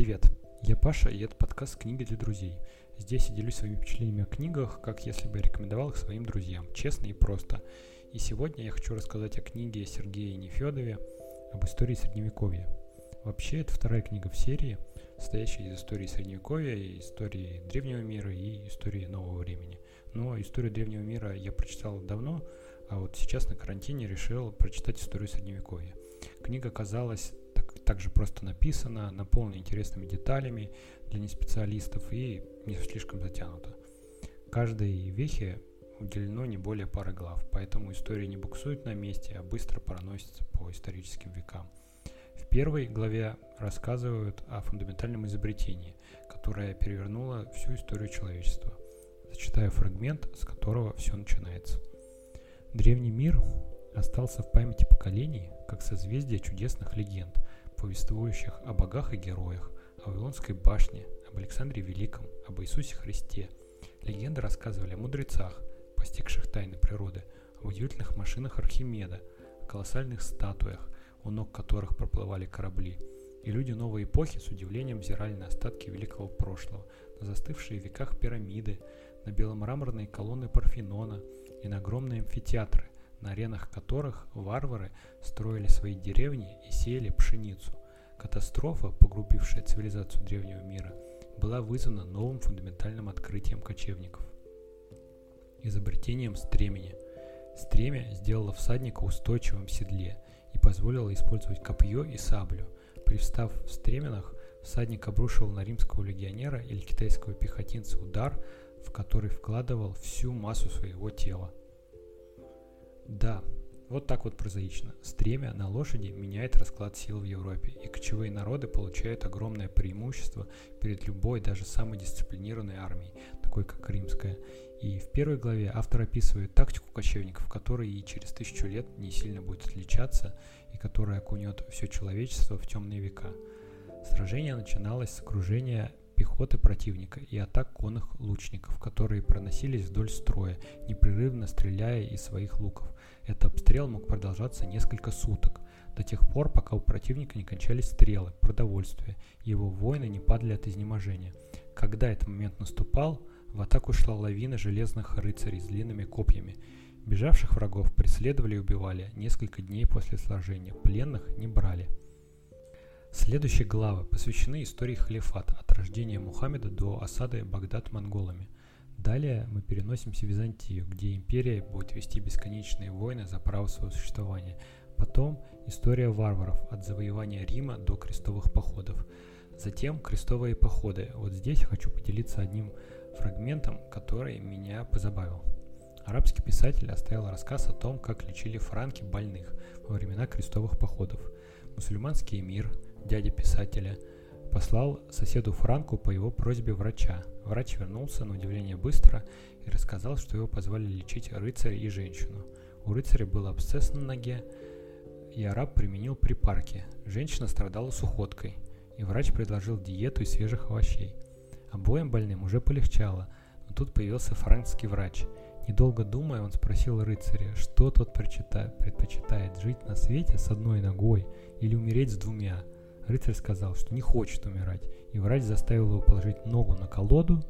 Привет, я Паша, и это подкаст «Книга для друзей». Здесь я делюсь своими впечатлениями о книгах, как если бы я рекомендовал их своим друзьям, честно и просто. И сегодня я хочу рассказать о книге Сергея Нефедове об истории Средневековья. Вообще, это вторая книга в серии, состоящая из истории Средневековья, истории Древнего мира и истории Нового времени. Но историю Древнего мира я прочитал давно, а вот сейчас на карантине решил прочитать историю Средневековья. Книга казалась также просто написана, наполнена интересными деталями для неспециалистов и не слишком затянута. Каждой вехе уделено не более пары глав, поэтому история не буксует на месте, а быстро проносится по историческим векам. В первой главе рассказывают о фундаментальном изобретении, которое перевернуло всю историю человечества. Зачитаю фрагмент, с которого все начинается. Древний мир остался в памяти поколений, как созвездие чудесных легенд, повествующих о богах и героях, о Вавилонской башне, об Александре Великом, об Иисусе Христе. Легенды рассказывали о мудрецах, постигших тайны природы, об удивительных машинах Архимеда, о колоссальных статуях, у ног которых проплывали корабли. И люди новой эпохи с удивлением взирали на остатки великого прошлого, на застывшие в веках пирамиды, на беломраморные колонны Парфенона – и на огромные амфитеатры, на аренах которых варвары строили свои деревни и сеяли пшеницу. Катастрофа, погрубившая цивилизацию древнего мира, была вызвана новым фундаментальным открытием кочевников. Изобретением стремени. Стремя сделало всадника устойчивым в седле и позволило использовать копье и саблю. Привстав в стременах, всадник обрушивал на римского легионера или китайского пехотинца удар, в который вкладывал всю массу своего тела. Да, вот так вот прозаично. Стремя на лошади меняет расклад сил в Европе, и кочевые народы получают огромное преимущество перед любой, даже самой дисциплинированной армией, такой как римская. И в первой главе автор описывает тактику кочевников, которая и через тысячу лет не сильно будет отличаться, и которая окунет все человечество в темные века. Сражение начиналось с окружения пехоты противника и атак конных лучников, которые проносились вдоль строя, непрерывно стреляя из своих луков. Этот обстрел мог продолжаться несколько суток, до тех пор, пока у противника не кончались стрелы, продовольствие, и его воины не падали от изнеможения. Когда этот момент наступал, в атаку шла лавина железных рыцарей с длинными копьями. Бежавших врагов преследовали и убивали несколько дней после сражения, пленных не брали. Следующие главы посвящены истории халифата от рождения Мухаммеда до осады Багдад монголами. Далее мы переносимся в Византию, где империя будет вести бесконечные войны за право своего существования. Потом история варваров от завоевания Рима до крестовых походов. Затем крестовые походы. Вот здесь хочу поделиться одним фрагментом, который меня позабавил. Арабский писатель оставил рассказ о том, как лечили франки больных во времена крестовых походов. Мусульманский эмир – дядя писателя, послал соседу Франку по его просьбе врача. Врач вернулся на удивление быстро и рассказал, что его позвали лечить рыцаря и женщину. У рыцаря был абсцесс на ноге, и араб применил припарки. Женщина страдала сухоткой, и врач предложил диету из свежих овощей. Обоим больным уже полегчало, но тут появился франкский врач. Недолго думая, он спросил рыцаря, что тот предпочитает жить на свете с одной ногой или умереть с двумя – Рыцарь сказал, что не хочет умирать, и врач заставил его положить ногу на колоду,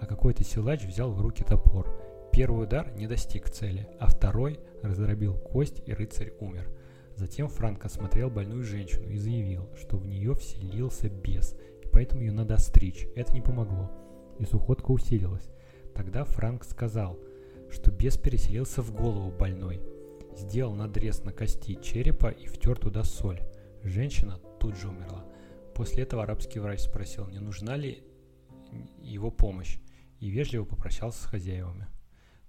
а какой-то силач взял в руки топор. Первый удар не достиг цели, а второй раздробил кость, и рыцарь умер. Затем Франк осмотрел больную женщину и заявил, что в нее вселился бес, и поэтому ее надо стричь. Это не помогло, и сухотка усилилась. Тогда Франк сказал, что бес переселился в голову больной, сделал надрез на кости черепа и втер туда соль. Женщина тут же умерла. После этого арабский врач спросил, не нужна ли его помощь, и вежливо попрощался с хозяевами.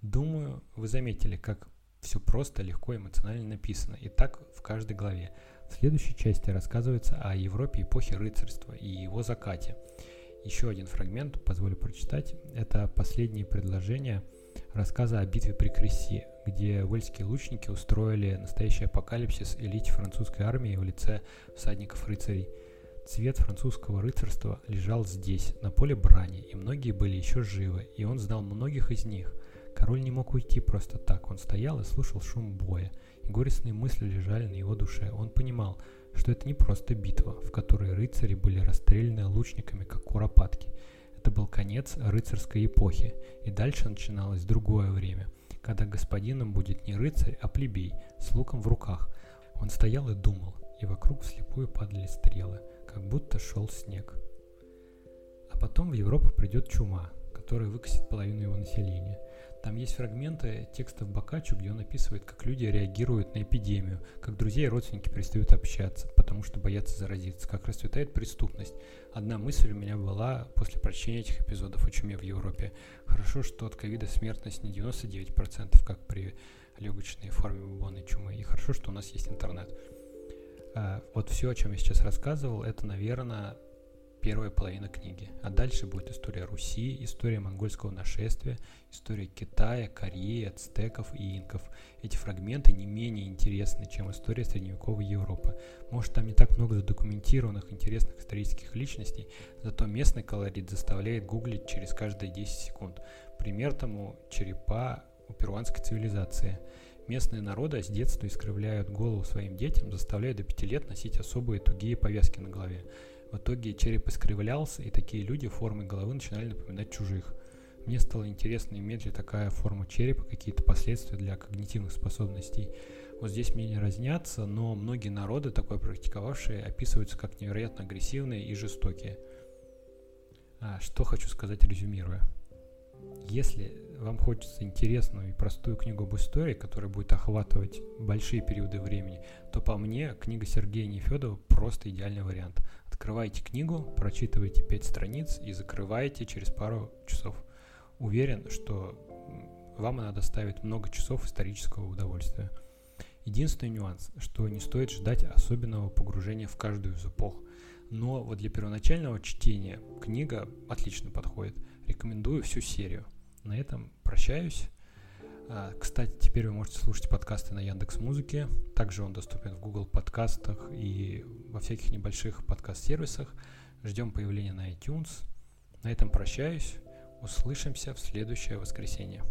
Думаю, вы заметили, как все просто, легко, эмоционально написано, и так в каждой главе. В следующей части рассказывается о Европе эпохи рыцарства и его закате. Еще один фрагмент, позволю прочитать. Это последние предложения рассказа о битве при Кресси, где уэльские лучники устроили настоящий апокалипсис элите французской армии в лице всадников-рыцарей. Цвет французского рыцарства лежал здесь, на поле брани, и многие были еще живы, и он знал многих из них. Король не мог уйти просто так, он стоял и слушал шум боя, и горестные мысли лежали на его душе. Он понимал, что это не просто битва, в которой рыцари были расстреляны лучниками, как куропатки. Это был конец рыцарской эпохи, и дальше начиналось другое время, когда господином будет не рыцарь, а плебей с луком в руках. Он стоял и думал, и вокруг вслепую падали стрелы, как будто шел снег. А потом в Европу придет чума, которая выкосит половину его населения – там есть фрагменты текстов Бокаччо, где он описывает, как люди реагируют на эпидемию, как друзья и родственники перестают общаться, потому что боятся заразиться, как расцветает преступность. Одна мысль у меня была после прочтения этих эпизодов о чуме в Европе. Хорошо, что от ковида смертность не 99%, как при легочной форме бубонной чумы, и хорошо, что у нас есть интернет. А, вот все, о чем я сейчас рассказывал, это, наверное, первая половина книги. А дальше будет история Руси, история монгольского нашествия, история Китая, Кореи, ацтеков и инков. Эти фрагменты не менее интересны, чем история средневековой Европы. Может, там не так много задокументированных интересных исторических личностей, зато местный колорит заставляет гуглить через каждые 10 секунд. Пример тому черепа у перуанской цивилизации. Местные народы с детства искривляют голову своим детям, заставляя до 5 лет носить особые тугие повязки на голове. В итоге череп искривлялся, и такие люди формой головы начинали напоминать чужих. Мне стало интересно, имеет ли такая форма черепа какие-то последствия для когнитивных способностей. Вот здесь мнения разнятся, но многие народы, такое практиковавшие, описываются как невероятно агрессивные и жестокие. А, что хочу сказать, резюмируя. Если вам хочется интересную и простую книгу об истории, которая будет охватывать большие периоды времени, то по мне книга Сергея Нефедова просто идеальный вариант. Открывайте книгу, прочитывайте 5 страниц и закрываете через пару часов. Уверен, что вам она доставит много часов исторического удовольствия. Единственный нюанс, что не стоит ждать особенного погружения в каждую из эпох. Но вот для первоначального чтения книга отлично подходит. Рекомендую всю серию. На этом прощаюсь. А, кстати, теперь вы можете слушать подкасты на Яндекс Музыке. Также он доступен в Google подкастах и во всяких небольших подкаст-сервисах. Ждем появления на iTunes. На этом прощаюсь. Услышимся в следующее воскресенье.